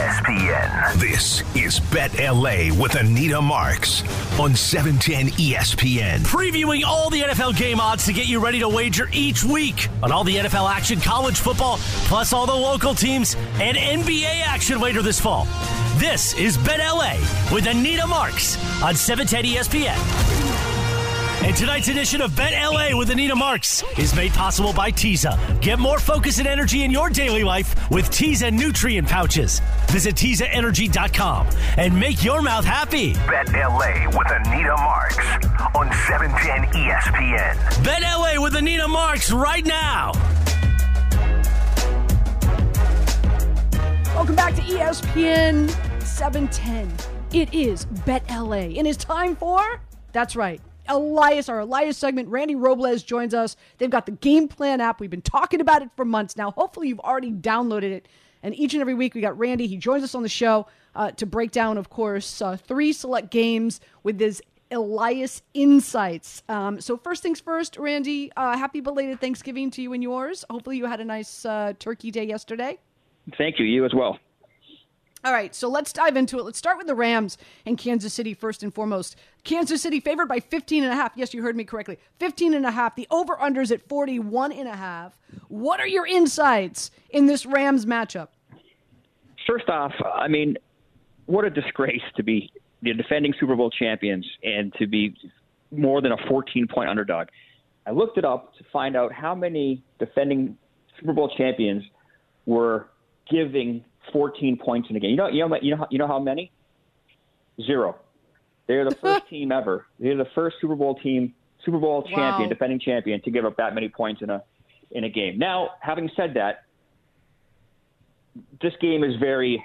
ESPN. This is Bet LA with Anita Marks on 710 ESPN. Previewing all the NFL game odds to get you ready to wager each week on all the NFL action, college football, plus all the local teams and NBA action later this fall. This is Bet LA with Anita Marks on 710 ESPN. And tonight's edition of Bet LA with Anita Marks is made possible by Teza. Get more focus and energy in your daily life with Teza nutrient pouches. Visit TezaEnergy.com and make your mouth happy. Bet LA with Anita Marks on 710 ESPN. Bet LA with Anita Marks right now. Welcome back to ESPN 710. It is Bet LA, and it's time for, that's right, Elias, our Elias segment. Randy Robles joins us. They've got the game plan app. We've been talking about it for months now. Hopefully, you've already downloaded it. And each and every week, we got Randy. He joins us on the show uh, to break down, of course, uh, three select games with his Elias insights. Um, so, first things first, Randy, uh, happy belated Thanksgiving to you and yours. Hopefully, you had a nice uh, turkey day yesterday. Thank you. You as well. All right, so let's dive into it. Let's start with the Rams and Kansas City first and foremost. Kansas City favored by 15 and a half. Yes, you heard me correctly. 15 and a half. The over-unders at 41 and a half. What are your insights in this Rams matchup? First off, I mean, what a disgrace to be the defending Super Bowl champions and to be more than a 14 point underdog. I looked it up to find out how many defending Super Bowl champions were giving 14 points in a game. You know, you know, you know, you know how many? Zero. They're the first team ever. They're the first Super Bowl team, Super Bowl champion, Wow. defending champion, to give up that many points in a in a game. Now, having said that, this game is very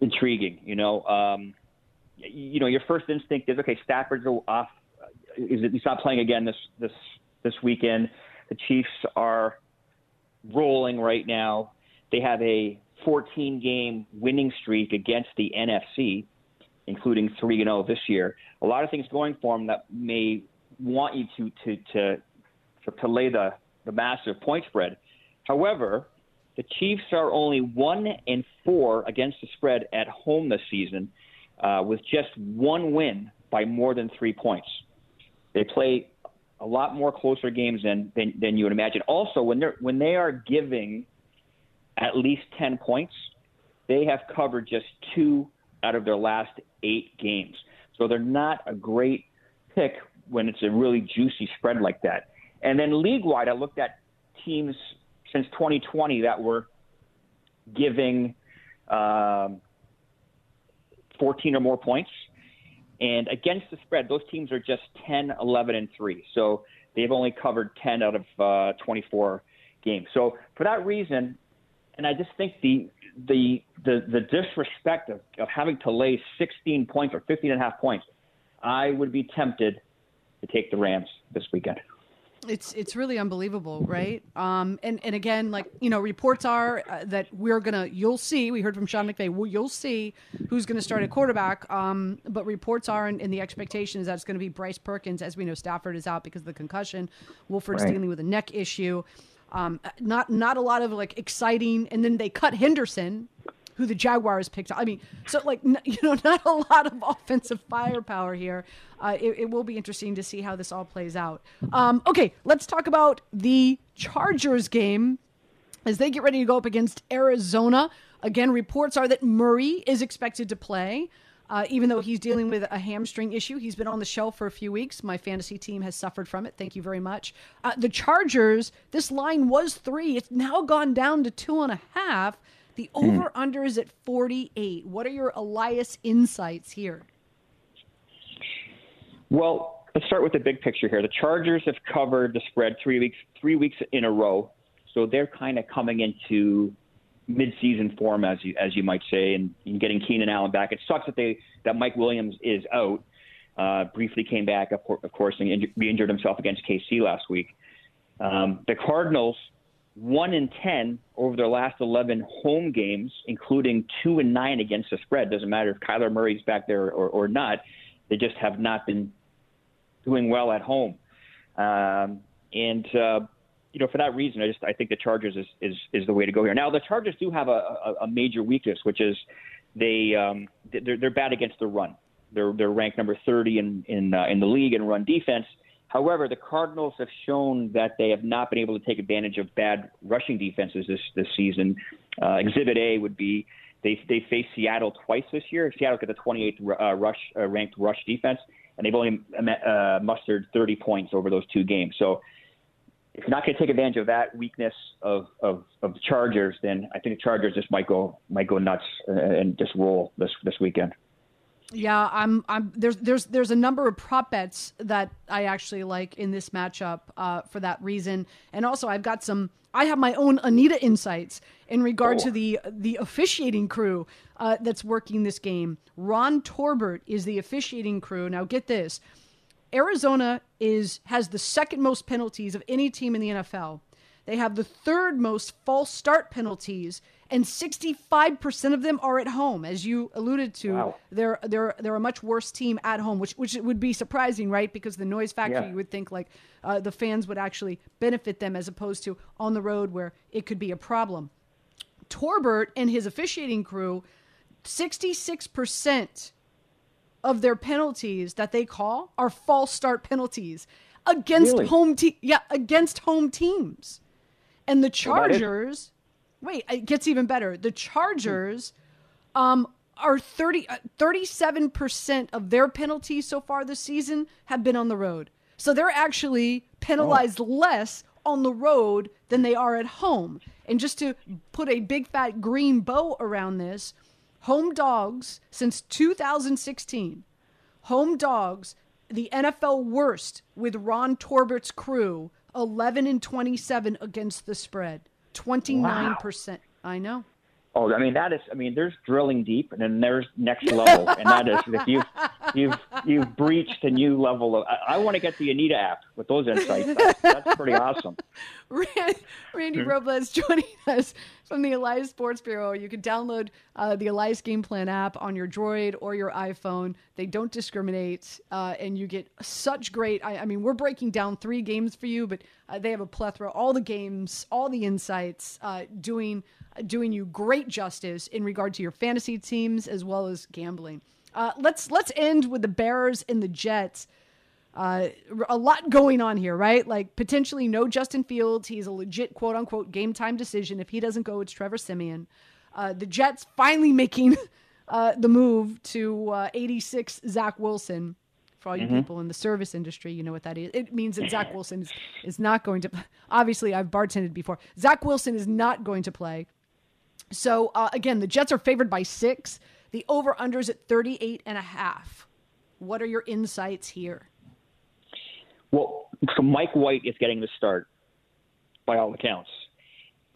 intriguing. You know, um, you know, your first instinct is okay. Stafford's off. Is it, he's not playing again this this this weekend. The Chiefs are rolling right now. They have a 14 game winning streak against the NFC, including 3 and 0 this year. A lot of things going for them that may want you to to to to, to lay the the massive point spread. However, the Chiefs are only one and four against the spread at home this season, uh, with just one win by more than three points. They play a lot more closer games than than, than you would imagine. Also, when they're when they are giving at least ten points, they have covered just two out of their last eight games. So they're not a great pick when it's a really juicy spread like that. And then league wide, I looked at teams since 2020 that were giving um, 14 or more points. And against the spread, those teams are just 10, 11, and 3. So they've only covered 10 out of uh, 24 games. So for that reason, and I just think the the the, the disrespect of, of having to lay 16 points or 15 and a half points, I would be tempted to take the Rams this weekend. It's it's really unbelievable, right? Um, and and again, like you know, reports are uh, that we're gonna. You'll see. We heard from Sean McVay. Well, you'll see who's going to start at quarterback. Um, but reports are, and, and the expectation is that it's going to be Bryce Perkins. As we know, Stafford is out because of the concussion. Wolford's Right. dealing with a neck issue. Um, not not a lot of like exciting. And then they cut Henderson, who the Jaguars picked. up. I mean, so like you know, not a lot of offensive firepower here. Uh, it, it will be interesting to see how this all plays out. Um, okay, let's talk about the Chargers game as they get ready to go up against Arizona. Again, reports are that Murray is expected to play. Uh, even though he's dealing with a hamstring issue, he's been on the shelf for a few weeks. My fantasy team has suffered from it. Thank you very much. Uh, the Chargers, this line was three. It's now gone down to two and a half. The over under is at 48. What are your Elias insights here? Well, let's start with the big picture here. The Chargers have covered the spread three weeks three weeks in a row, so they're kind of coming into midseason form, as you as you might say, and, and getting Keenan Allen back. It sucks that they that Mike Williams is out. Uh, briefly came back, of, cour- of course, and inju- re-injured himself against KC last week. Um, the Cardinals one in ten over their last eleven home games, including two and nine against the spread. Doesn't matter if Kyler Murray's back there or, or not. They just have not been doing well at home. Um, and uh, you know, for that reason, I just I think the Chargers is is, is the way to go here. Now, the Chargers do have a, a, a major weakness, which is they um, they're, they're bad against the run. They're they're ranked number 30 in in uh, in the league in run defense. However, the Cardinals have shown that they have not been able to take advantage of bad rushing defenses this this season. Uh, exhibit A would be they they faced Seattle twice this year. Seattle got the 28th uh, rush uh, ranked rush defense, and they've only uh, mustered 30 points over those two games. So if you're not going to take advantage of that weakness of, of, of the Chargers, then I think the Chargers just might go might go nuts and just roll this this weekend. Yeah, I'm. I'm there's there's there's a number of prop bets that I actually like in this matchup uh, for that reason, and also I've got some. I have my own Anita insights in regard oh. to the the officiating crew uh, that's working this game. Ron Torbert is the officiating crew. Now get this: Arizona is has the second most penalties of any team in the NFL. They have the third most false start penalties, and 65% of them are at home. As you alluded to, wow. they're they're they're a much worse team at home, which which would be surprising, right? Because the noise factor, yeah. you would think like uh, the fans would actually benefit them as opposed to on the road where it could be a problem. Torbert and his officiating crew, 66% of their penalties that they call are false start penalties against really? home te- yeah against home teams and the Chargers, wait, it gets even better. The Chargers um, are 30, uh, 37% of their penalties so far this season have been on the road. So they're actually penalized oh. less on the road than they are at home. And just to put a big fat green bow around this, home dogs since 2016, home dogs, the NFL worst with Ron Torbert's crew 11 and 27 against the spread. 29%. Wow. I know. Oh, I mean that is. I mean, there's drilling deep, and then there's next level, and that is if you've you've you've breached a new level of. I, I want to get the Anita app with those insights. That's, that's pretty awesome. Randy hmm. Robles joining us from the Elias Sports Bureau. You can download uh, the Elias Game Plan app on your Droid or your iPhone. They don't discriminate, uh, and you get such great. I, I, mean, we're breaking down three games for you, but uh, they have a plethora, all the games, all the insights, uh, doing doing you great justice in regard to your fantasy teams as well as gambling. Uh, let's let's end with the Bears and the Jets. Uh, a lot going on here, right? Like potentially no Justin Fields. He's a legit quote unquote game time decision. If he doesn't go, it's Trevor Siemian. Uh, the Jets finally making uh, the move to uh, 86 Zach Wilson. For all you mm-hmm. people in the service industry, you know what that is. It means that Zach Wilson is, is not going to. Obviously, I've bartended before. Zach Wilson is not going to play so uh, again, the Jets are favored by six. The over unders at 38 and a half. What are your insights here? Well, so Mike White is getting the start by all accounts.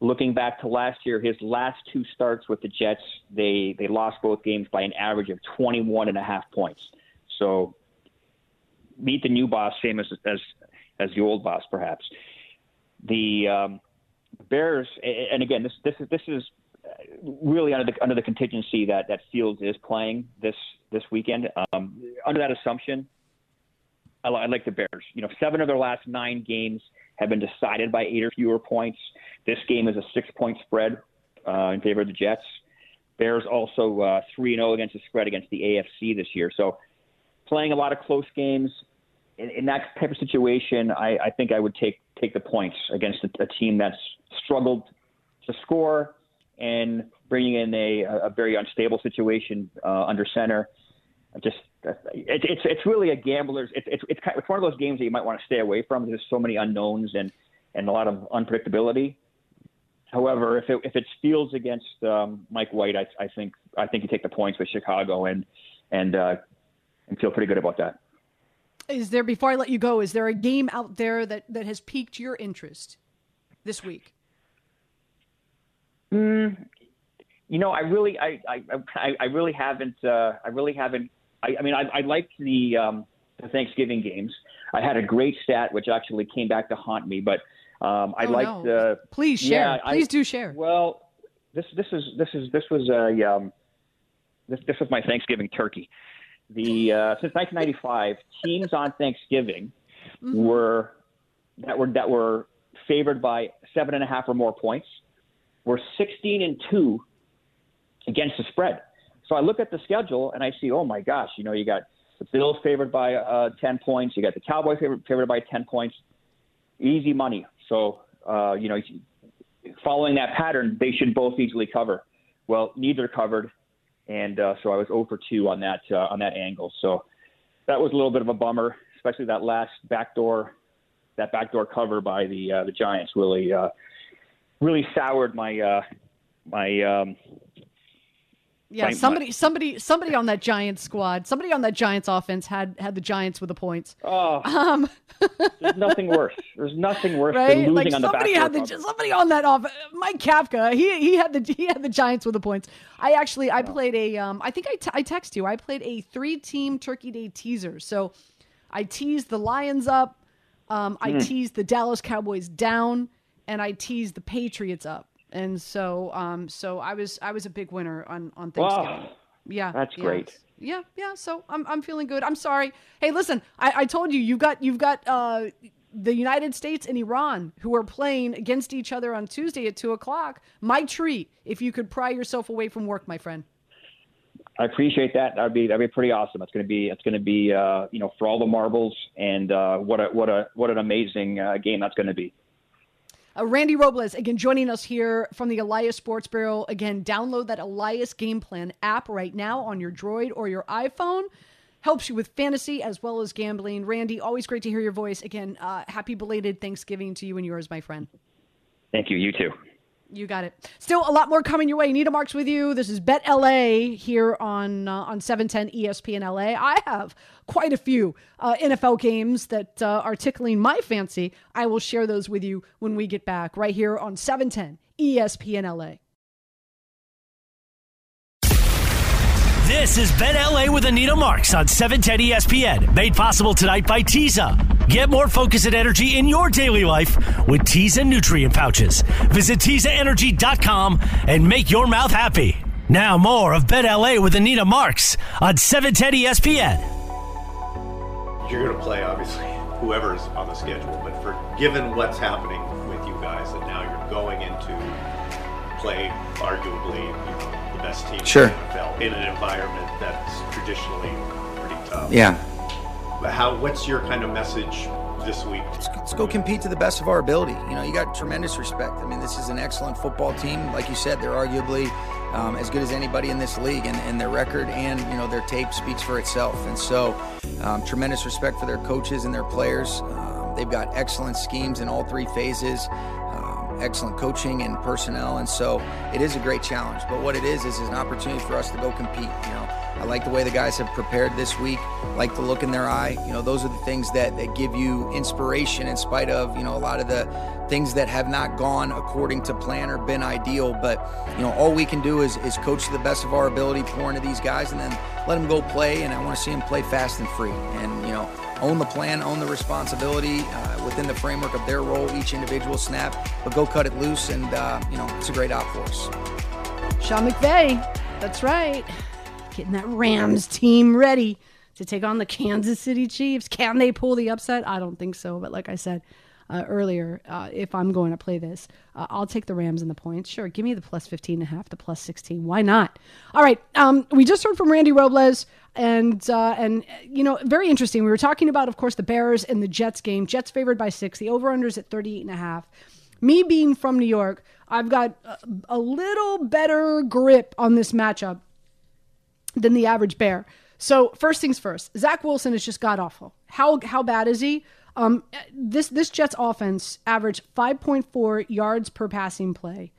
Looking back to last year, his last two starts with the Jets, they, they lost both games by an average of 21 and a half points. So meet the new boss, same as, as, as the old boss, perhaps. The um, Bears, and again, this, this, is, this is really under the under the contingency that that Fields is playing this this weekend. Um, under that assumption, I, I like the Bears. You know, seven of their last nine games have been decided by eight or fewer points. This game is a six point spread uh, in favor of the Jets. Bears also uh, three and zero oh against the spread against the AFC this year. So playing a lot of close games. In, in that type of situation, I, I think I would take take the points against a, a team that's struggled to score and bringing in a, a very unstable situation uh, under center. Just it, it's it's really a gambler's. It's it's it's, kind of, it's one of those games that you might want to stay away from. There's so many unknowns and and a lot of unpredictability. However, if it if it Fields against um, Mike White, I, I think I think you take the points with Chicago and and uh, and feel pretty good about that. Is there before I let you go? Is there a game out there that that has piqued your interest this week? Mm, you know, I really, I, I, I really haven't, uh, I really haven't. I, I mean, I, I liked the, um, the Thanksgiving games. I had a great stat which actually came back to haunt me, but um, I oh, liked. No. Uh, Please share. Yeah, Please I, do share. Well, this this is this is this was a um, this this was my Thanksgiving turkey. The uh, since 1995, teams on Thanksgiving mm-hmm. were that were that were favored by seven and a half or more points. We're 16 and two against the spread. So I look at the schedule and I see, oh my gosh, you know, you got the Bills favored by uh, 10 points, you got the Cowboys favored, favored by 10 points, easy money. So uh, you know, following that pattern, they should both easily cover. Well, neither covered, and uh, so I was over 2 on that uh, on that angle. So that was a little bit of a bummer, especially that last backdoor that backdoor cover by the uh, the Giants really uh, really soured my uh, my um, yeah, somebody, somebody, somebody on that Giants squad, somebody on that Giants offense had had the Giants with the points. Oh, um. there's nothing worse. There's nothing worse right? than losing like on somebody the had the, somebody on that off. Mike Kafka, he he had the he had the Giants with the points. I actually I oh. played a um I think I, t- I text you. I played a three team Turkey Day teaser. So I teased the Lions up, um I mm. teased the Dallas Cowboys down, and I teased the Patriots up and so um so I was I was a big winner on on Thanksgiving. Wow. Yeah, that's yeah. great. Yeah, yeah. So I'm I'm feeling good. I'm sorry. Hey, listen, I, I told you you've got you've got uh the United States and Iran who are playing against each other on Tuesday at two o'clock. My treat if you could pry yourself away from work, my friend. I appreciate that. That'd be that'd be pretty awesome. It's gonna be it's gonna be uh, you know for all the marbles and uh, what a what a what an amazing uh, game that's gonna be. Uh, Randy Robles, again, joining us here from the Elias Sports Bureau. Again, download that Elias Game Plan app right now on your Droid or your iPhone. Helps you with fantasy as well as gambling. Randy, always great to hear your voice. Again, uh, happy belated Thanksgiving to you and yours, my friend. Thank you. You too. You got it. Still a lot more coming your way. Nita Marks with you. This is Bet LA here on uh, on 710 ESPN LA. I have quite a few uh, NFL games that uh, are tickling my fancy. I will share those with you when we get back right here on 710 ESPN LA. This is Bet LA with Anita Marks on 710 ESPN, made possible tonight by Teza. Get more focus and energy in your daily life with Teza nutrient pouches. Visit TezaEnergy.com and make your mouth happy. Now more of Bet LA with Anita Marks on 710 ESPN. You're going to play, obviously, whoever's on the schedule, but for given what's happening with you guys, and now you're going into play arguably you know, the best team sure. in the NFL in an environment that's traditionally pretty tough. Yeah. But how? What's your kind of message this week? Let's, let's, go compete to the best of our ability. You know, you got tremendous respect. I mean, this is an excellent football team. Like you said, they're arguably um, as good as anybody in this league, and, and, their record and you know their tape speaks for itself. And so, um, tremendous respect for their coaches and their players. Um, they've got excellent schemes in all three phases excellent coaching and personnel, and so it is a great challenge. But what it is is, an opportunity for us to go compete. You know, I like the way the guys have prepared this week. Like the look in their eye. You know, those are the things that that give you inspiration in spite of you know a lot of the things that have not gone according to plan or been ideal. But you know, all we can do is is coach to the best of our ability, pour into these guys, and then let them go play. And I want to see them play fast and free. And you know own the plan, own the responsibility uh, within the framework of their role, each individual snap, but go cut it loose. And, uh, you know, it's a great op for us. Sean McVay, that's right. Getting that Rams team ready to take on the Kansas City Chiefs. Can they pull the upset? I don't think so. But like I said, uh, earlier, uh, if I'm going to play this, uh, I'll take the Rams and the points. Sure, give me the plus 15 and a half, the plus 16. Why not? All right. Um, we just heard from Randy Robles, and uh, and you know, very interesting. We were talking about, of course, the Bears and the Jets game. Jets favored by six. The over/unders at 38 and a half. Me being from New York, I've got a, a little better grip on this matchup than the average Bear. So first things first, Zach Wilson is just god awful. How how bad is he? Um, this this Jets offense averaged 5.4 yards per passing play.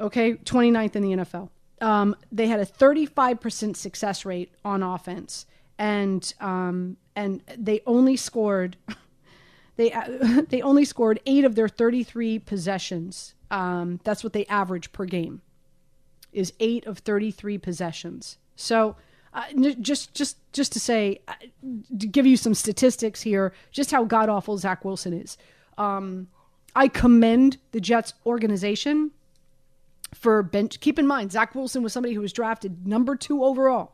Okay, 29th in the NFL. Um, they had a 35% success rate on offense, and um, and they only scored they they only scored eight of their 33 possessions. Um, that's what they average per game. Is eight of 33 possessions. So uh, just just just to say, uh, to give you some statistics here, just how god awful Zach Wilson is. Um, I commend the Jets organization for bench. Keep in mind, Zach Wilson was somebody who was drafted number two overall.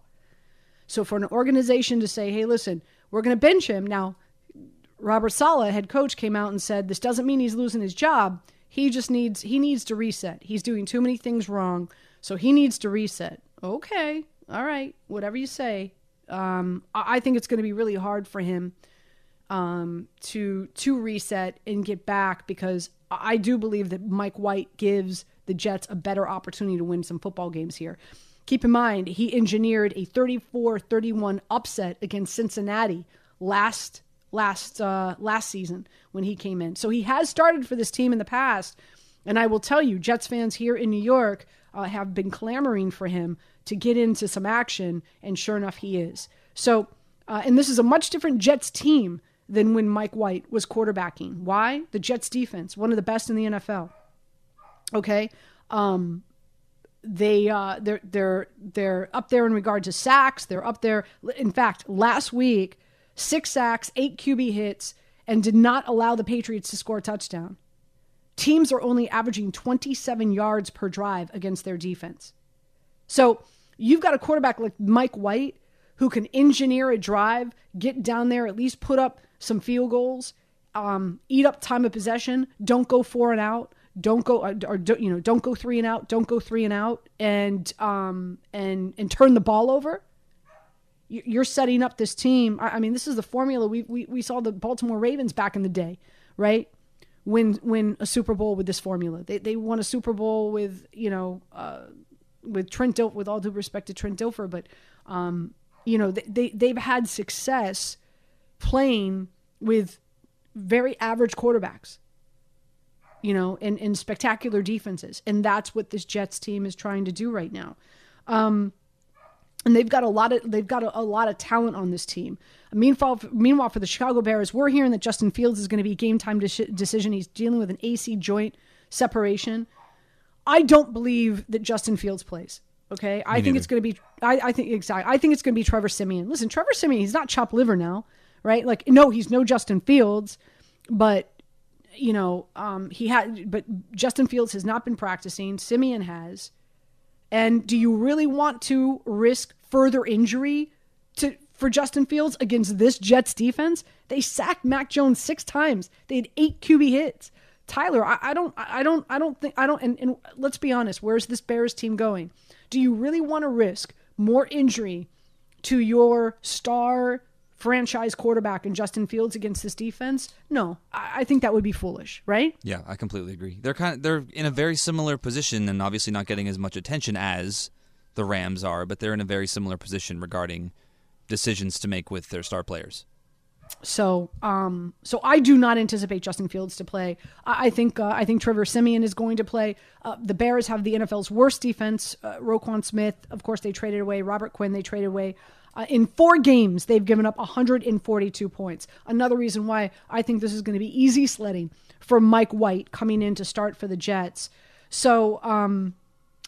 So for an organization to say, "Hey, listen, we're going to bench him now," Robert Saleh, head coach, came out and said this doesn't mean he's losing his job. He just needs he needs to reset. He's doing too many things wrong, so he needs to reset. Okay, all right, whatever you say. Um, I think it's going to be really hard for him um, to to reset and get back because I do believe that Mike White gives the Jets a better opportunity to win some football games here. Keep in mind, he engineered a 34-31 upset against Cincinnati last last uh, last season when he came in. So he has started for this team in the past, and I will tell you, Jets fans here in New York uh, have been clamoring for him to get into some action, and sure enough, he is. So, uh, and this is a much different Jets team than when Mike White was quarterbacking. Why? The Jets defense, one of the best in the NFL. Okay, um, they uh, they're they're they're up there in regard to sacks. They're up there. In fact, last week six sacks, eight QB hits, and did not allow the Patriots to score a touchdown. Teams are only averaging 27 yards per drive against their defense. So you've got a quarterback like Mike White who can engineer a drive, get down there, at least put up some field goals, um, eat up time of possession, don't go four and out, don't go or, or don't, you know don't go three and out, don't go three and out, and um, and and turn the ball over you're setting up this team. I mean, this is the formula we, we, we saw the Baltimore Ravens back in the day, right? Win win a Super Bowl with this formula. They they won a Super Bowl with you know uh, with Trent Dilfer. With all due respect to Trent Dilfer, but um, you know they, they they've had success playing with very average quarterbacks. You know, and, and spectacular defenses, and that's what this Jets team is trying to do right now. Um, and they've got a lot of they've got a, a, lot of talent on this team. Meanwhile, meanwhile for the Chicago Bears, we're hearing that Justin Fields is going to be game time de- decision. He's dealing with an AC joint separation. I don't believe that Justin Fields plays. Okay, I think it's going to be. I, I think exactly. I think it's going to be Trevor Siemian. Listen, Trevor Siemian, he's not chopped liver now, right? Like, no, he's no Justin Fields, but you know, um, he had. But Justin Fields has not been practicing. Siemian has. And do you really want to risk further injury to for Justin Fields against this Jets defense? They sacked Mac Jones six times. They had eight QB hits. Tyler, I, I don't, I don't, I don't think, I don't. And, and let's be honest, where's this Bears team going? Do you really want to risk more injury to your star franchise quarterback and Justin Fields against this defense? No, I, I, think that would be foolish, right? Yeah, I completely agree. They're kind of they're in a very similar position and obviously not getting as much attention as the Rams are, but they're in a very similar position regarding decisions to make with their star players. So, um, so I do not anticipate Justin Fields to play. I, I think uh, I think Trevor Siemian is going to play. Uh, the Bears have the NFL's worst defense. Uh, Roquan Smith, of course, they traded away. Robert Quinn, they traded away. Uh, in four games, they've given up 142 points. Another reason why I think this is going to be easy sledding for Mike White coming in to start for the Jets. So, um,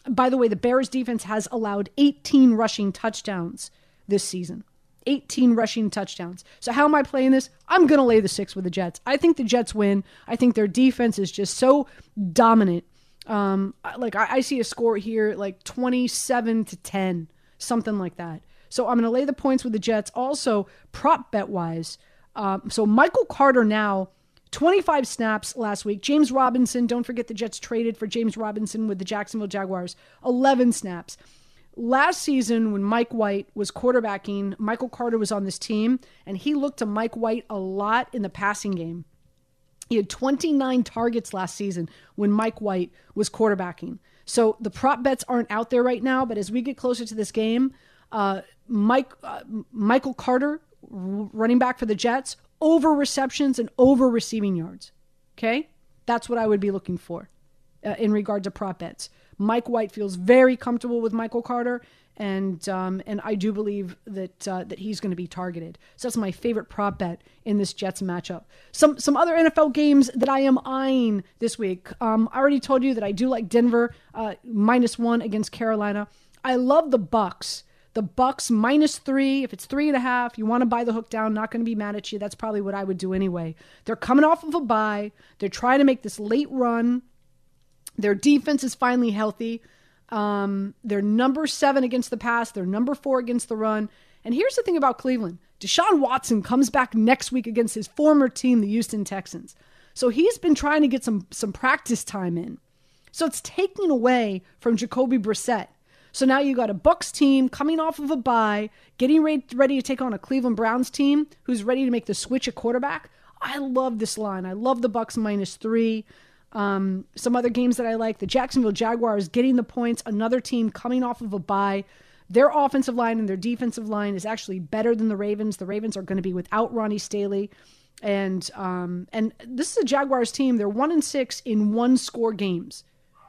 by the way, the Bears defense has allowed 18 rushing touchdowns this season. 18 rushing touchdowns. So how am I playing this? I'm going to lay the six with the Jets. I think the Jets win. I think their defense is just so dominant. Um, like I, I see a score here like 27 to 10, something like that. So I'm going to lay the points with the Jets. Also, prop bet wise, um, so Michael Carter now 25 snaps last week. James Robinson, don't forget the Jets traded for James Robinson with the Jacksonville Jaguars. 11 snaps. Last season, when Mike White was quarterbacking, Michael Carter was on this team, and he looked to Mike White a lot in the passing game. He had 29 targets last season when Mike White was quarterbacking. So the prop bets aren't out there right now, but as we get closer to this game, uh, Mike uh, Michael Carter, running back for the Jets, over receptions and over receiving yards. Okay, that's what I would be looking for uh, in regard to prop bets. Mike White feels very comfortable with Michael Carter, and um, and I do believe that uh, that he's going to be targeted. So that's my favorite prop bet in this Jets matchup. Some some other NFL games that I am eyeing this week. Um, I already told you that I do like Denver uh, minus one against Carolina. I love the Bucs the Bucs minus three. If it's three and a half, you want to buy the hook down. Not going to be mad at you. That's probably what I would do anyway. They're coming off of a bye. They're trying to make this late run. Their defense is finally healthy. Um, they're number seven against the pass. They're number four against the run. And here's the thing about Cleveland: Deshaun Watson comes back next week against his former team, the Houston Texans. So he's been trying to get some some practice time in. So it's taking away from Jacoby Brissett. So now you got a Bucs team coming off of a bye, getting ready, ready to take on a Cleveland Browns team who's ready to make the switch at quarterback. I love this line. I love the Bucs minus three. Um, some other games that I like: the Jacksonville Jaguars getting the points. Another team coming off of a bye. Their offensive line and their defensive line is actually better than the Ravens. The Ravens are going to be without Ronnie Stanley, and um, and this is a Jaguars team. They're one and six in one score games.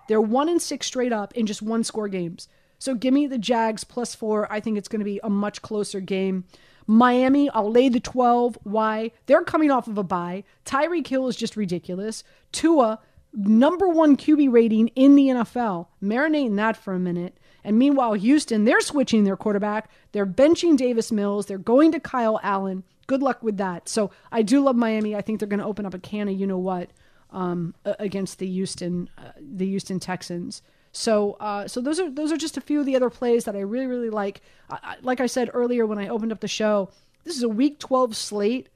They're one and six straight up in just one score games. So give me the Jags plus four. I think it's going to be a much closer game. Miami, I'll lay the 12. Why? They're coming off of a bye. Tyreek Hill is just ridiculous. Tua, number one QB rating in the NFL. Marinating that for a minute. And meanwhile, Houston, they're switching their quarterback. They're benching Davis Mills. They're going to Kyle Allen. Good luck with that. So I do love Miami. I think they're going to open up a can of you know what um, against the Houston, uh, the Houston Texans. So, uh, so those are those are just a few of the other plays that I really really like. I, like I said earlier when I opened up the show, this is a Week 12 slate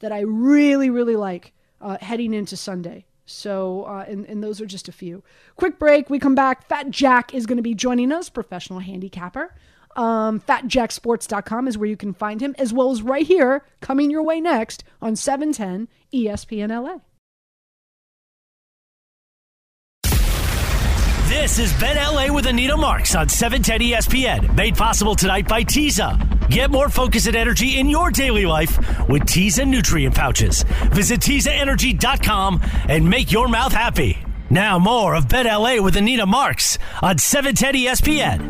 that I really really like uh, heading into Sunday. So, uh, and, and those are just a few. Quick break. We come back. Fat Jack is going to be joining us, professional handicapper. Um, FatJackSports.com is where you can find him, as well as right here, coming your way next on 710 ESPN LA. This is Bet LA with Anita Marks on 710 ESPN, made possible tonight by Teza. Get more focus and energy in your daily life with Teza nutrient pouches. Visit TezaEnergy.com and make your mouth happy. Now more of Bet LA with Anita Marks on 710 ESPN.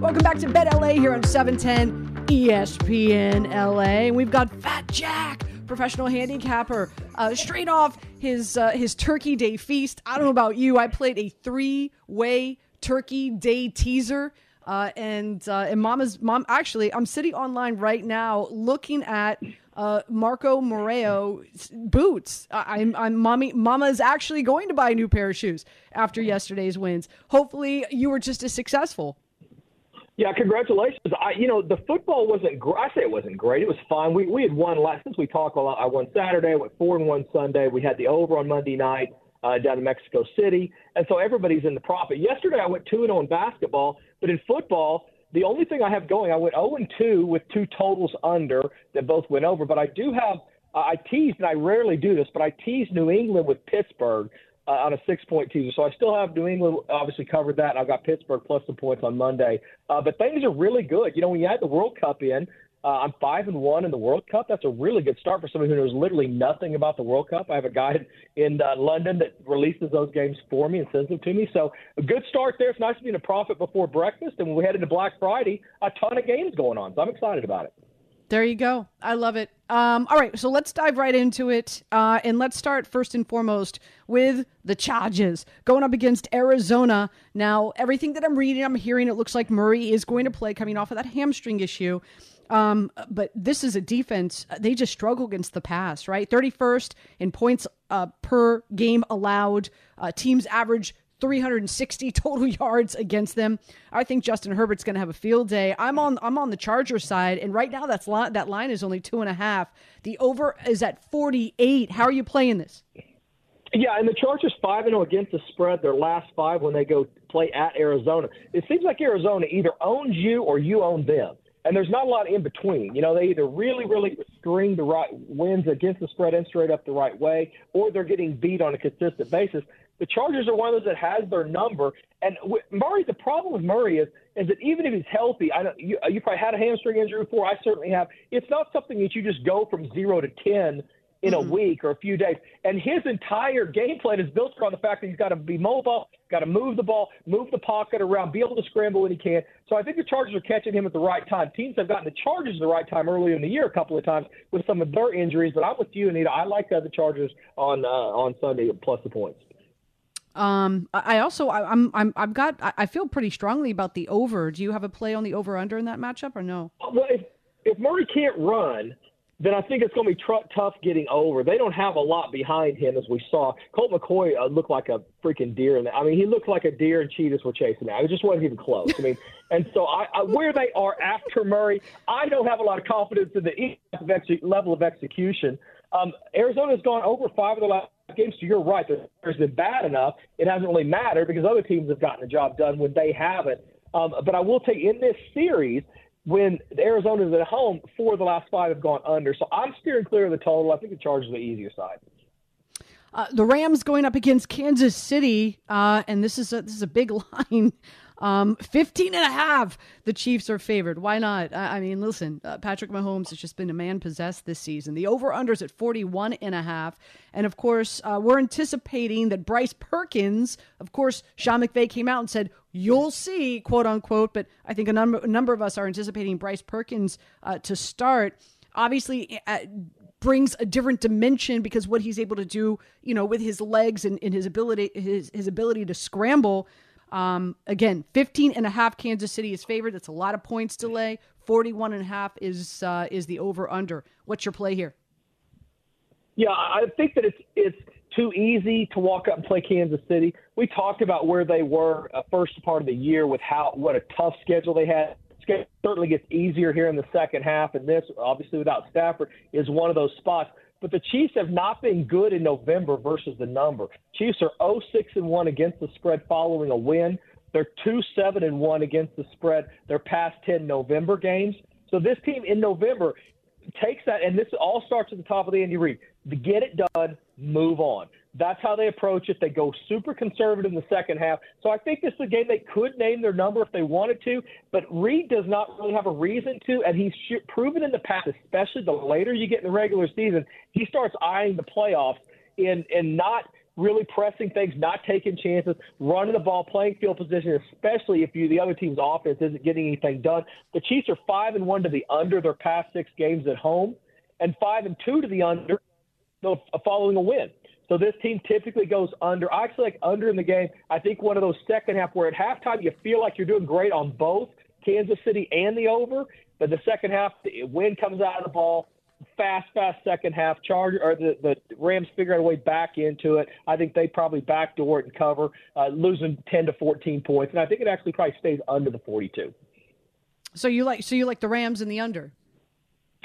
Welcome back to Bet LA here on 710 ESPN LA. We've got Fat Jack professional handicapper, uh, straight off his uh, his Turkey Day feast. I don't know about you. I played a three way Turkey Day teaser. Uh, and uh, and Mama's mom actually, I'm sitting online right now looking at uh, Marco Moreo boots. I, I'm I'm mommy Mama's actually going to buy a new pair of shoes after yesterday's wins. Hopefully, you were just as successful. Yeah, congratulations. I, you know, the football wasn't. Gr- I say it wasn't great. It was fine. We we had won last since we talked a lot. I won Saturday. I went four and one Sunday. We had the over on Monday night uh, down in Mexico City, and so everybody's in the profit. Yesterday I went two and zero in basketball, but in football, the only thing I have going, I went zero and two with two totals under that both went over. But I do have. Uh, I teased, and I rarely do this, but I teased New England with Pittsburgh uh, on a six point teaser. So I still have New England obviously covered that. I've got Pittsburgh plus some points on Monday. Uh, but things are really good. You know, when you add the World Cup in, uh, I'm five and one in the World Cup. That's a really good start for somebody who knows literally nothing about the World Cup. I have a guy in uh, London that releases those games for me and sends them to me. So a good start there. It's nice to be in a profit before breakfast. And when we head into Black Friday, a ton of games going on. So I'm excited about it. There you go. I love it. Um, all right, so let's dive right into it. Uh, and let's start first and foremost with the Chargers going up against Arizona. Now, everything that I'm reading, I'm hearing, it looks like Murray is going to play coming off of that hamstring issue. Um, but this is a defense. They just struggle against the pass, right? 31st in points uh, per game allowed. Uh, teams average 360 total yards against them. I think Justin Herbert's going to have a field day. I'm on I'm on the Charger side, and right now that's li- that line is only two and a half. The over is at 48. How are you playing this? Yeah, and the Chargers five and zero against the spread. Their last five when they go play at Arizona. It seems like Arizona either owns you or you own them and there's not a lot in between. You know, they either really, really string the right wins against the spread and straight up the right way, or they're getting beat on a consistent basis. The Chargers are one of those that has their number. And Murray, the problem with Murray is is that even if he's healthy, I know you, you probably had a hamstring injury before. I certainly have. It's not something that you just go from zero to ten in a week or a few days. And his entire game plan is built around the fact that he's got to be mobile, got to move the ball, move the pocket around, be able to scramble when he can. So I think the Chargers are catching him at the right time. Teams have gotten the Chargers at the right time earlier in the year a couple of times with some of their injuries. But I'm with you, Anita. I like uh, the Chargers on uh, on Sunday plus the points. Um, I also I, I'm I'm I've got I feel pretty strongly about the over. Do you have a play on the over under in that matchup or no? Well, if if Murray can't run, then I think it's going to be tr- tough getting over. They don't have a lot behind him, as we saw. Colt McCoy uh, looked like a freaking deer. In that. I mean, he looked like a deer, and cheetahs were chasing him. It just wasn't even close. I mean, and so I, I, where they are after Murray, I don't have a lot of confidence in the level of execution. Um, Arizona's gone over five of the last games, so you're right. There's been bad enough. It hasn't really mattered because other teams have gotten the job done when they haven't. Um, but I will take in this series – when Arizona's at home, four of the last five have gone under. So I'm steering clear of the total. I think the Chargers are the easier side. Uh, the Rams going up against Kansas City, uh, and this is a, this is a big line. Um, 15 and a half, the Chiefs are favored. Why not? I, I mean, listen, uh, Patrick Mahomes has just been a man possessed this season. The over-unders at 41 and a half. And of course, uh, we're anticipating that Bryce Perkins, of course, Sean McVay came out and said, you'll see, quote unquote, but I think a number, number of us are anticipating Bryce Perkins uh, to start. Obviously, uh, brings a different dimension because what he's able to do, you know, with his legs and, and his ability his his ability to scramble. Um, again, 15 and a half Kansas City is favored. That's a lot of points delay. 41 and a half is uh, is the over under. What's your play here? Yeah, I think that it's it's too easy to walk up and play Kansas City. We talked about where they were uh, first part of the year with how what a tough schedule they had. Schedule certainly gets easier here in the second half, and this obviously without Stafford is one of those spots. But the Chiefs have not been good in November versus the number. Chiefs are 0 6 and 1 against the spread following a win. They're 2 7 and 1 against the spread their past 10 November games. So this team in November takes that, and this all starts at the top of the Andy Reid. Get it done, move on. That's how they approach it. They go super conservative in the second half. So I think this is a game they could name their number if they wanted to, but Reid does not really have a reason to, and he's proven in the past, especially the later you get in the regular season, he starts eyeing the playoffs and and not really pressing things, not taking chances, running the ball, playing field position, especially if you the other team's offense isn't getting anything done. The Chiefs are five and one to the under their past six games at home, and five and two to the under following a win. So this team typically goes under. I actually like under in the game. I think one of those second half where at halftime you feel like you're doing great on both Kansas City and the over, but the second half the wind comes out of the ball. Fast, fast second half. Charger or the, the Rams figure out a way back into it. I think they probably backdoor it and cover, uh, losing ten to fourteen points, and I think it actually probably stays under the forty-two. So you like so you like the Rams in the under?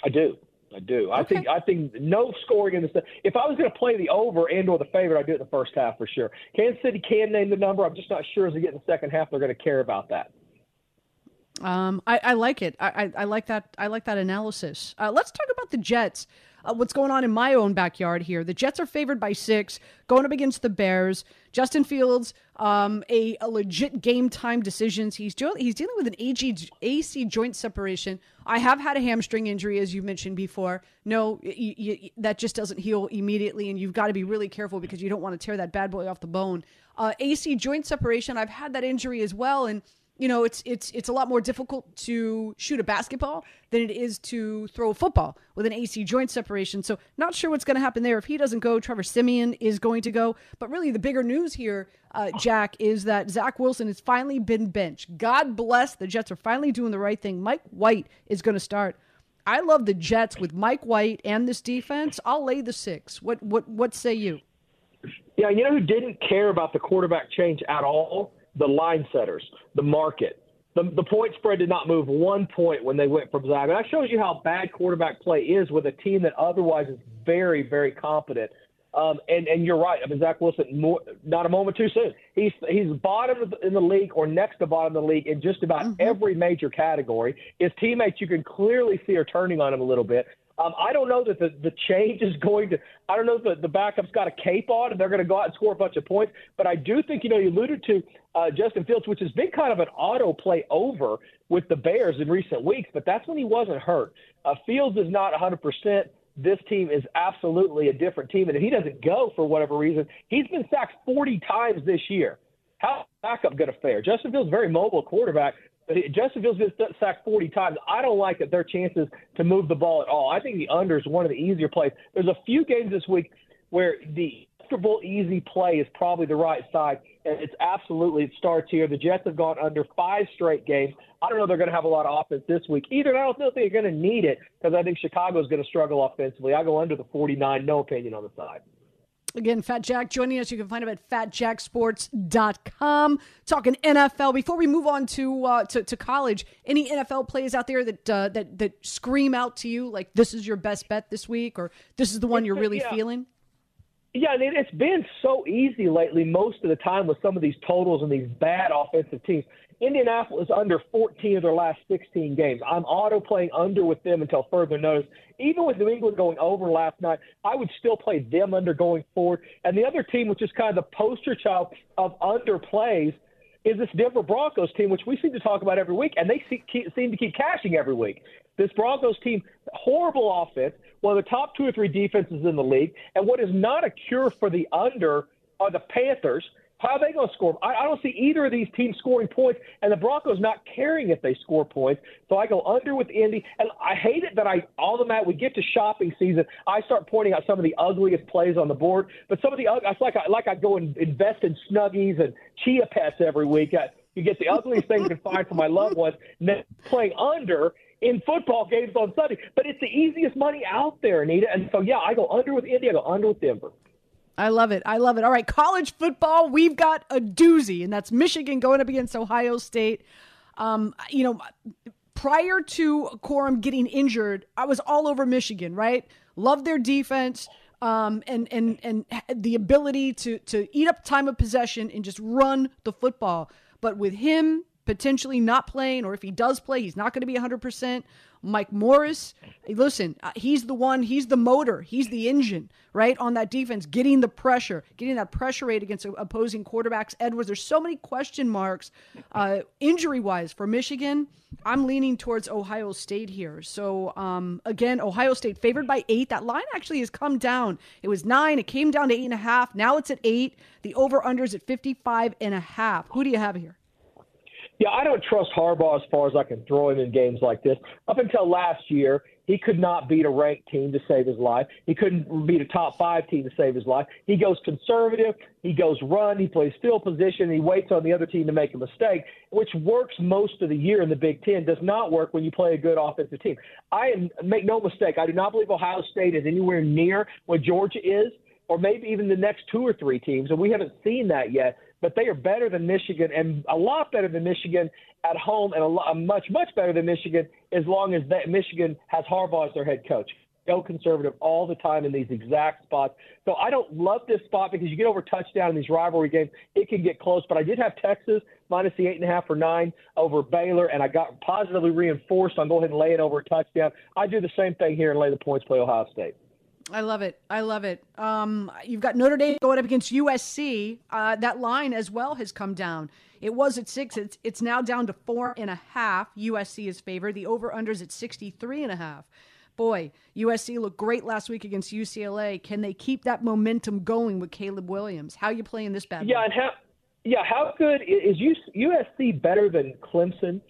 I do. I do. I think I think no scoring in this. If I was going to play the over and or the favorite, I'd do it in the first half for sure. Kansas City can name the number. I'm just not sure as they get in the second half they're going to care about that. Um, I, I like it. I, I, I, like that. I like that analysis. Uh, let's talk about the Jets uh, what's going on in my own backyard here. The Jets are favored by six, going up against the Bears. Justin Fields, um, a, a, legit game time decisions. He's do- he's dealing with an AG, AC joint separation. I have had a hamstring injury, as you mentioned before. No, that just doesn't heal immediately, and you've got to be really careful because you don't want to tear that bad boy off the bone. Uh, AC joint separation. I've had that injury as well, and you know, it's it's it's a lot more difficult to shoot a basketball than it is to throw a football with an AC joint separation. So, not sure what's going to happen there. If he doesn't go, Trevor Siemian is going to go. But really, the bigger news here, uh, Jack, is that Zach Wilson has finally been benched. God bless the Jets are finally doing the right thing. Mike White is going to start. I love the Jets with Mike White and this defense. I'll lay the six. What what what say you? Yeah, you know who didn't care about the quarterback change at all? The line setters, the market. The, the point spread did not move one point when they went from. And that shows you how bad quarterback play is with a team that otherwise is very, very competent. Um, and, and you're right. I mean, Zach Wilson, more, not a moment too soon. He's he's bottom in the league or next to bottom of the league in just about mm-hmm. every major category. His teammates, you can clearly see, are turning on him a little bit. Um, I don't know that the, the change is going to. I don't know that the backup's got a cape on and they're going to go out and score a bunch of points. But I do think you know you alluded to uh, Justin Fields, which has been kind of an auto play over with the Bears in recent weeks. But that's when he wasn't hurt. Uh, Fields is not 100 percent. This team is absolutely a different team, and if he doesn't go for whatever reason, he's been sacked 40 times this year. How backup going to fare? Justin Fields, very mobile quarterback, Fields been sacked 40 times. I don't like that their chances to move the ball at all. I think the under is one of the easier plays. There's a few games this week where the comfortable, easy play is probably the right side. and it's absolutely it starts here. The Jets have gone under five straight games. I don't know they're going to have a lot of offense this week either. And I don't if they're going to need it because I think Chicago's going to struggle offensively. I go under the 49. No opinion on the side. Again, Fat Jack joining us. You can find him at fatjacksports.com. Talking NFL. Before we move on to uh, to, to college, any NFL plays out there that uh, that that scream out to you like this is your best bet this week, or this is the one you're really yeah. feeling? Yeah, mean, it's been so easy lately most of the time with some of these totals and these bad offensive teams. Indianapolis under 14 of their last 16 games. I'm auto playing under with them until further notice. Even with New England going over last night, I would still play them under going forward. And the other team, which is kind of the poster child of underplays, is this Denver Broncos team, which we seem to talk about every week, and they seem to keep cashing every week. This Broncos team, horrible offense, one of the top two or three defenses in the league, and what is not a cure for the under are the Panthers. How are they going to score? I, I don't see either of these teams scoring points, and the Broncos not caring if they score points. So I go under with Indy, and I hate it that I all the mat we get to shopping season, I start pointing out some of the ugliest plays on the board. But some of the it's like I like I go and invest in Snuggies and Chia Pets every week. I, you get the ugliest thing you can find for my loved ones, and then playing under in football games on Sunday. But it's the easiest money out there, Anita. And so yeah, I go under with Indy. I go under with Denver. I love it. I love it. All right, college football, we've got a doozy, and that's Michigan going up against Ohio State. Um, you know, prior to Corum getting injured, I was all over Michigan, right? Love their defense. Um, and and and the ability to to eat up time of possession and just run the football. But with him potentially not playing, or if he does play, he's not going to be 100%. Mike Morris, listen, uh, he's the one, he's the motor, he's the engine, right, on that defense, getting the pressure, getting that pressure rate against opposing quarterbacks. Edwards, there's so many question marks uh, injury wise for Michigan. I'm leaning towards Ohio State here. So, um, again, Ohio State favored by eight. That line actually has come down. It was nine, it came down to eight and a half. Now it's at eight. The over under is at 55 and a half. Who do you have here? Yeah, I don't trust Harbaugh as far as I can throw him in games like this. Up until last year, he could not beat a ranked team to save his life. He couldn't beat a top five team to save his life. He goes conservative. He goes run. He plays field position. He waits on the other team to make a mistake, which works most of the year in the Big Ten. Does not work when you play a good offensive team. I am make no mistake. I do not believe Ohio State is anywhere near what Georgia is, or maybe even the next two or three teams, and we haven't seen that yet but they are better than Michigan and a lot better than Michigan at home and a, lot, much, much better than Michigan as long as that Michigan has Harbaugh as their head coach. Go conservative all the time in these exact spots. So I don't love this spot because you get over touchdown in these rivalry games. It can get close, but I did have Texas minus the eight and a half or nine over Baylor, and I got positively reinforced on go ahead and lay it over a touchdown. I do the same thing here and lay the points play Ohio State. I love it. I love it. Um, you've got Notre Dame going up against USC. Uh, that line as well has come down. It was at six. It's it's now down to four and a half. USC is favored. The over unders at 63 and a half. Boy, USC looked great last week against UCLA. Can they keep that momentum going with Caleb Williams? How you playing this bad? Yeah, and how yeah, how good is USC better than Clemson?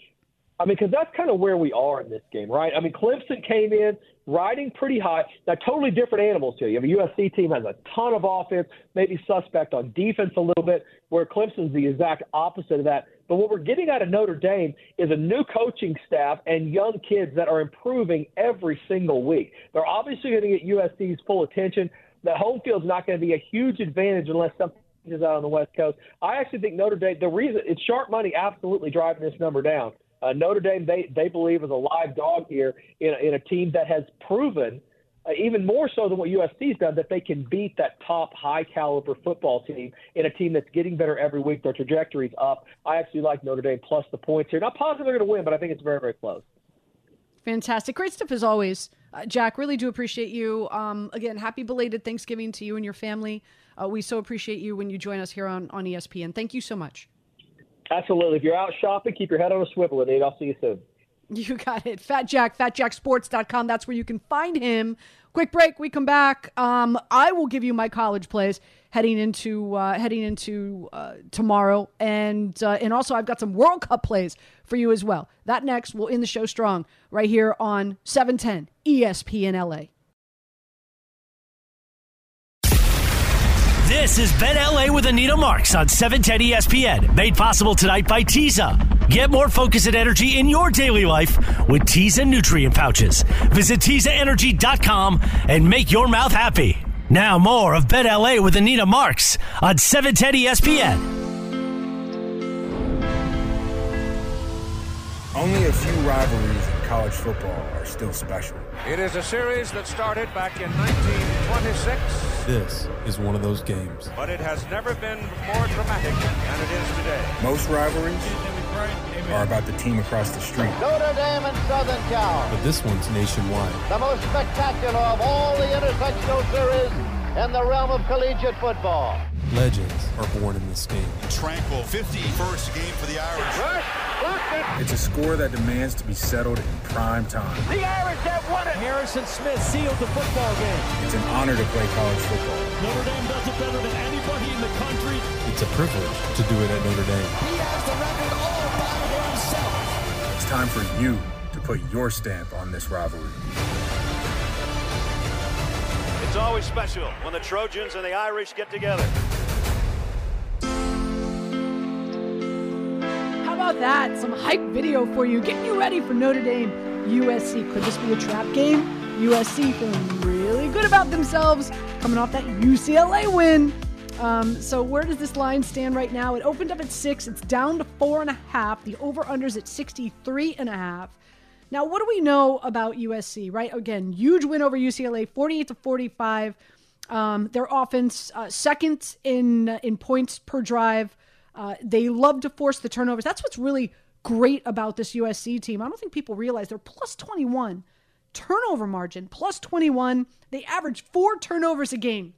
I mean, because that's kind of where we are in this game, right? I mean, Clemson came in riding pretty high. Now, totally different animals here. You have a USC team has a ton of offense, maybe suspect on defense a little bit, where Clemson's the exact opposite of that. But what we're getting out of Notre Dame is a new coaching staff and young kids that are improving every single week. They're obviously going to get USC's full attention. The home field's not going to be a huge advantage unless something is out on the West Coast. I actually think Notre Dame, the reason it's sharp money absolutely driving this number down. Uh, Notre Dame, they, they believe, is a live dog here in, in a team that has proven, uh, even more so than what USC's done, that they can beat that top high caliber football team in a team that's getting better every week. Their trajectory's up. I actually like Notre Dame plus the points here. Not positive they're going to win, but I think it's very, very close. Fantastic. Great stuff as always. Uh, Jack, really do appreciate you. Um, again, happy belated Thanksgiving to you and your family. Uh, we so appreciate you when you join us here on, on ESPN. Thank you so much. Absolutely. If you're out shopping, keep your head on a swivel, Nate. I'll see you soon. You got it. Fat Jack, fatjacksports.com. That's where you can find him. Quick break. We come back. Um, I will give you my college plays heading into uh, heading into uh, tomorrow, and uh, and also I've got some World Cup plays for you as well. That next. We'll end the show strong right here on 710 ESPN LA. This is Bet LA with Anita Marks on 710 ESPN. Made possible tonight by Teza. Get more focus and energy in your daily life with Teza nutrient pouches. Visit TezaEnergy.com and make your mouth happy. Now more of Bet LA with Anita Marks on 710 ESPN. Only a few rivalries college football are still special. It is a series that started back in 1926. This is one of those games. But it has never been more dramatic than it is today. Most rivalries are about the team across the street. Notre Dame and Southern Cal. But this one's nationwide. The most spectacular of all the intersectional series in the realm of collegiate football. Legends are born in this game. A tranquil 51st game for the Irish. Rush, it. It's a score that demands to be settled in prime time. The Irish have won it. Harrison Smith sealed the football game. It's an honor to play college football. Notre Dame does it better than anybody in the country. It's a privilege to do it at Notre Dame. He has the record all by himself. It's time for you to put your stamp on this rivalry. It's always special when the Trojans and the Irish get together. How about that? Some hype video for you, getting you ready for Notre Dame USC. Could this be a trap game? USC feeling really good about themselves coming off that UCLA win. Um, so where does this line stand right now? It opened up at six. It's down to four and a half. The over/unders at 63 and a half. Now, what do we know about USC? Right, again, huge win over UCLA, 48 to 45. Um, their offense uh, second in uh, in points per drive. Uh, they love to force the turnovers. That's what's really great about this USC team. I don't think people realize they're plus 21 turnover margin, plus 21. They average four turnovers a game.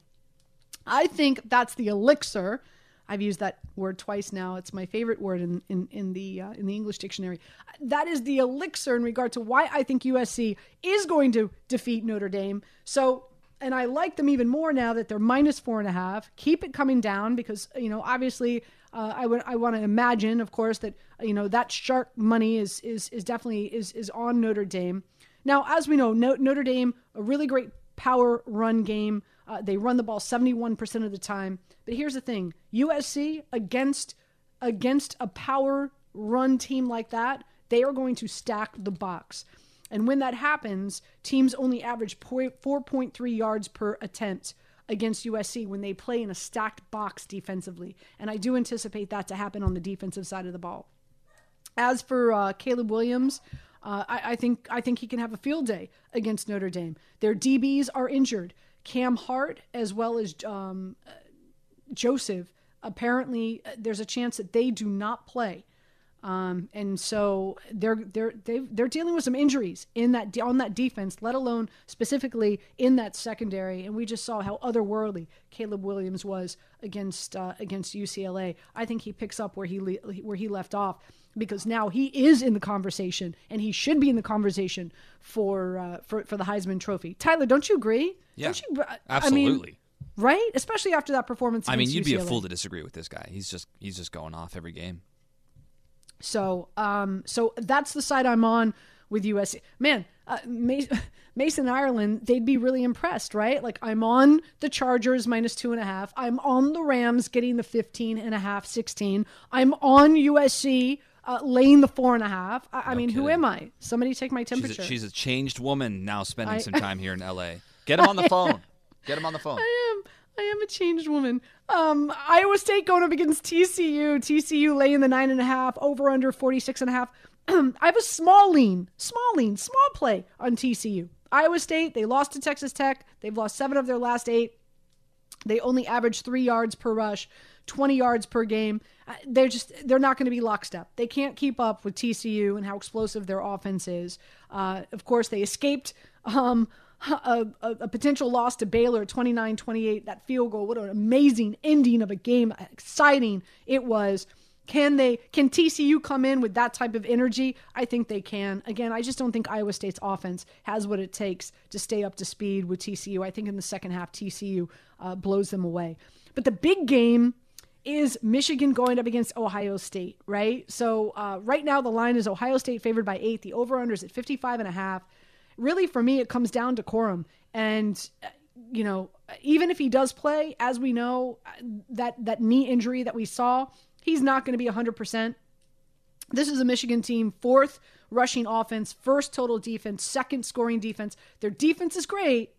I think that's the elixir. I've used that word twice now. It's my favorite word in in, in the uh, in the English dictionary. That is the elixir in regard to why I think USC is going to defeat Notre Dame. So, and I like them even more now that they're minus four and a half. Keep it coming down because you know obviously uh, I would I want to imagine, of course, that you know that shark money is is is definitely is is on Notre Dame. Now, as we know, Notre Dame a really great power run game. Uh, they run the ball 71% of the time. But here's the thing USC against against a power run team like that, they are going to stack the box. And when that happens, teams only average 4.3 yards per attempt against USC when they play in a stacked box defensively. And I do anticipate that to happen on the defensive side of the ball. As for uh, Caleb Williams, uh, I, I, think I think he can have a field day against Notre Dame. Their DBs are injured. Cam Hart as well as um, Joseph. Apparently, uh, there's a chance that they do not play, um, and so they're they're they they're dealing with some injuries in that on that defense, let alone specifically in that secondary. And we just saw how otherworldly Caleb Williams was against uh, against UCLA. I think he picks up where he le- where he left off because now he is in the conversation and he should be in the conversation for uh, for for the Heisman Trophy. Tyler, don't you agree? Yeah, you, absolutely. I mean, right? Especially after that performance. I mean, you'd UCLA. be a fool to disagree with this guy. He's just he's just going off every game. So, um, so that's the side I'm on with USC. Man, uh, Mason Ireland, they'd be really impressed, right? Like I'm on the Chargers minus two and a half. I'm on the Rams getting the 15 and a half, 16. I'm on USC uh, laying the four and a half. I, I mean, kidding. who am I? Somebody take my temperature. She's a, she's a changed woman now, spending I- some time here in L.A. Get him on the phone. Get him on the phone. I am. I am a changed woman. Um, Iowa State going up against TCU. TCU laying the nine and a half, over under 46 and a half. I have a small lean, small lean, small play on TCU. Iowa State, they lost to Texas Tech. They've lost seven of their last eight. They only average three yards per rush, 20 yards per game. Uh, They're just, they're not going to be lockstep. They can't keep up with TCU and how explosive their offense is. Uh, of course, they escaped um, a, a, a potential loss to Baylor 29 28. That field goal, what an amazing ending of a game. Exciting it was. Can they can TCU come in with that type of energy? I think they can. Again, I just don't think Iowa State's offense has what it takes to stay up to speed with TCU. I think in the second half TCU uh, blows them away. But the big game is Michigan going up against Ohio State, right? So uh, right now the line is Ohio State favored by eight. The over under is at 55 and a half. Really, for me, it comes down to Corum. And uh, you know, even if he does play, as we know, that that knee injury that we saw, he's not going to be 100%. This is a Michigan team, fourth rushing offense, first total defense, second scoring defense. Their defense is great,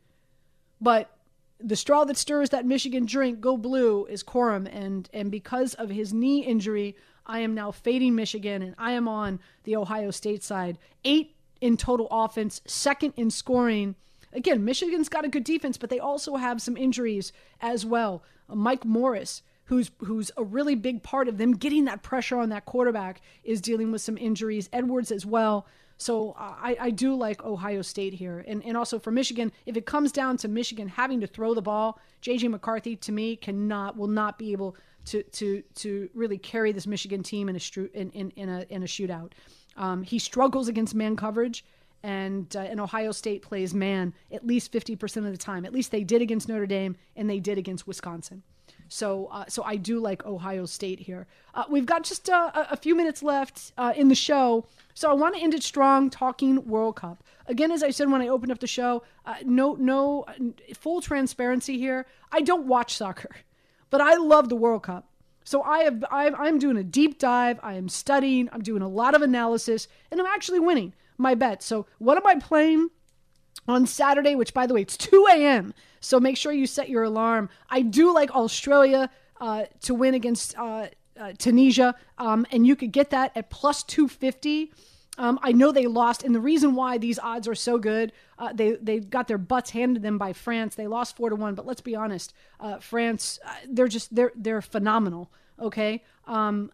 but the straw that stirs that Michigan drink, go blue, is Corum. And, and because of his knee injury, I am now fading Michigan and I am on the Ohio State side. Eight in total offense, second in scoring. Again, Michigan's got a good defense, but they also have some injuries as well. Uh, Mike Morris, who's who's a really big part of them getting that pressure on that quarterback, is dealing with some injuries. Edwards as well. So uh, I, I do like Ohio State here. And, and also for Michigan, if it comes down to Michigan having to throw the ball, JJ McCarthy to me cannot will not be able to to to really carry this Michigan team in a in, in, in a in a shootout. Um, he struggles against man coverage, and uh, and Ohio State plays man at least fifty percent of the time. At least they did against Notre Dame, and they did against Wisconsin. So, uh, so I do like Ohio State here. Uh, we've got just uh, a few minutes left uh, in the show, so I want to end it strong, talking World Cup. Again, as I said when I opened up the show, uh, no, no, full transparency here. I don't watch soccer, but I love the World Cup. So I have, I, am doing a deep dive. I am studying. I'm doing a lot of analysis, and I'm actually winning my bet. So what am I playing? on Saturday, which by the way, it's 2 a.m. So make sure you set your alarm. I do like Australia uh, to win against uh, uh, Tunisia, um, and you could get that at plus 250. Um, I know they lost, and the reason why these odds are so good, uh, they they got their butts handed them by France. They lost four to one, but let's be honest, uh, France, uh, they're just they're they're phenomenal. Okay, um,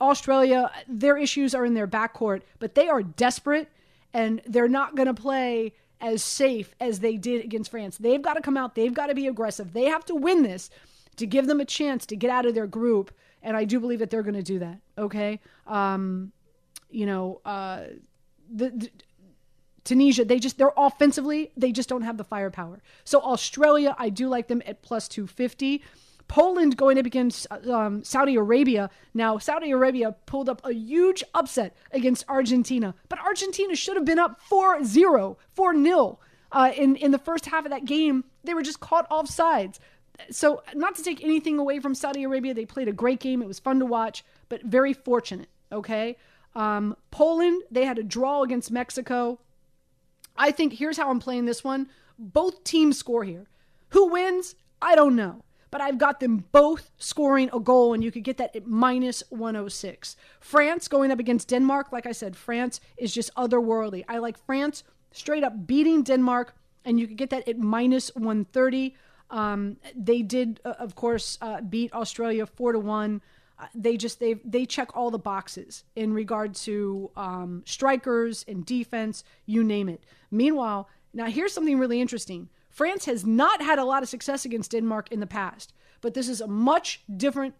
Australia, their issues are in their backcourt, but they are desperate, and they're not going to play as safe as they did against France. They've got to come out, they've got to be aggressive. They have to win this to give them a chance to get out of their group. And I do believe that they're going to do that. Okay. Um, you know, uh, the, the Tunisia, they just, they're offensively, they just don't have the firepower. So Australia, I do like them at plus 250. Poland going up against um, Saudi Arabia. Now, Saudi Arabia pulled up a huge upset against Argentina, but Argentina should have been up 4 0, 4 0 uh, in, in the first half of that game. They were just caught off sides. So, not to take anything away from Saudi Arabia, they played a great game. It was fun to watch, but very fortunate, okay? Um, Poland, they had a draw against Mexico. I think here's how I'm playing this one. Both teams score here. Who wins? I don't know. But I've got them both scoring a goal, and you could get that at minus 106. France going up against Denmark. Like I said, France is just otherworldly. I like France straight up beating Denmark, and you could get that at minus 130. Um, they did, uh, of course, uh, beat Australia 4 to 1 they just they they check all the boxes in regard to um, strikers and defense, you name it. Meanwhile, now here's something really interesting. France has not had a lot of success against Denmark in the past, but this is a much different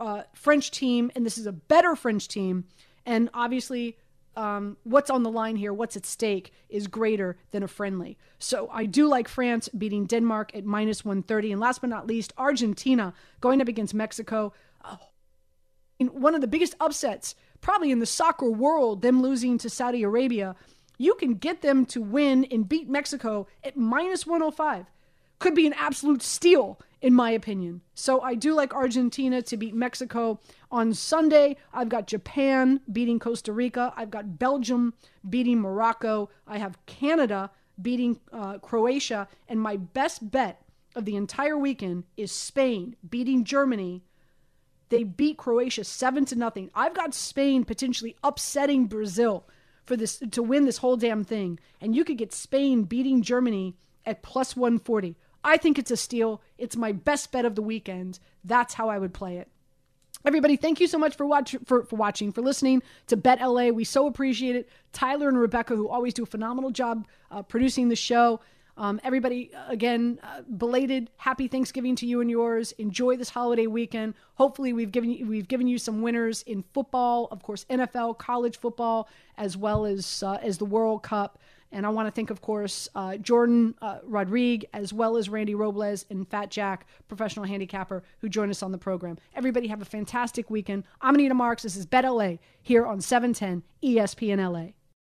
uh, French team, and this is a better French team. And obviously, um, what's on the line here, what's at stake, is greater than a friendly. So I do like France beating Denmark at minus 130. And last but not least, Argentina going up against Mexico. Oh, one of the biggest upsets, probably in the soccer world, them losing to Saudi Arabia you can get them to win and beat Mexico at minus 105. Could be an absolute steal, in my opinion. So I do like Argentina to beat Mexico. On Sunday, I've got Japan beating Costa Rica. I've got Belgium beating Morocco. I have Canada beating uh, Croatia. And my best bet of the entire weekend is Spain beating Germany. They beat Croatia 7 to nothing. I've got Spain potentially upsetting Brazil for this to win this whole damn thing. And you could get Spain beating Germany at plus 140. I think it's a steal. It's my best bet of the weekend. That's how I would play it. Everybody, thank you so much for, watch, for, for watching, for listening to Bet LA. We so appreciate it. Tyler and Rebecca, who always do a phenomenal job uh, producing the show. Um, everybody, again, uh, belated happy Thanksgiving to you and yours. Enjoy this holiday weekend. Hopefully, we've given you, we've given you some winners in football, of course, NFL, college football, as well as uh, as the World Cup. And I want to thank, of course, uh, Jourdan uh, Rodrigue, as well as Randy Robles and Fat Jack, professional handicapper, who joined us on the program. Everybody have a fantastic weekend. I'm Anita Marks. This is Bet LA here on 710 ESPN LA.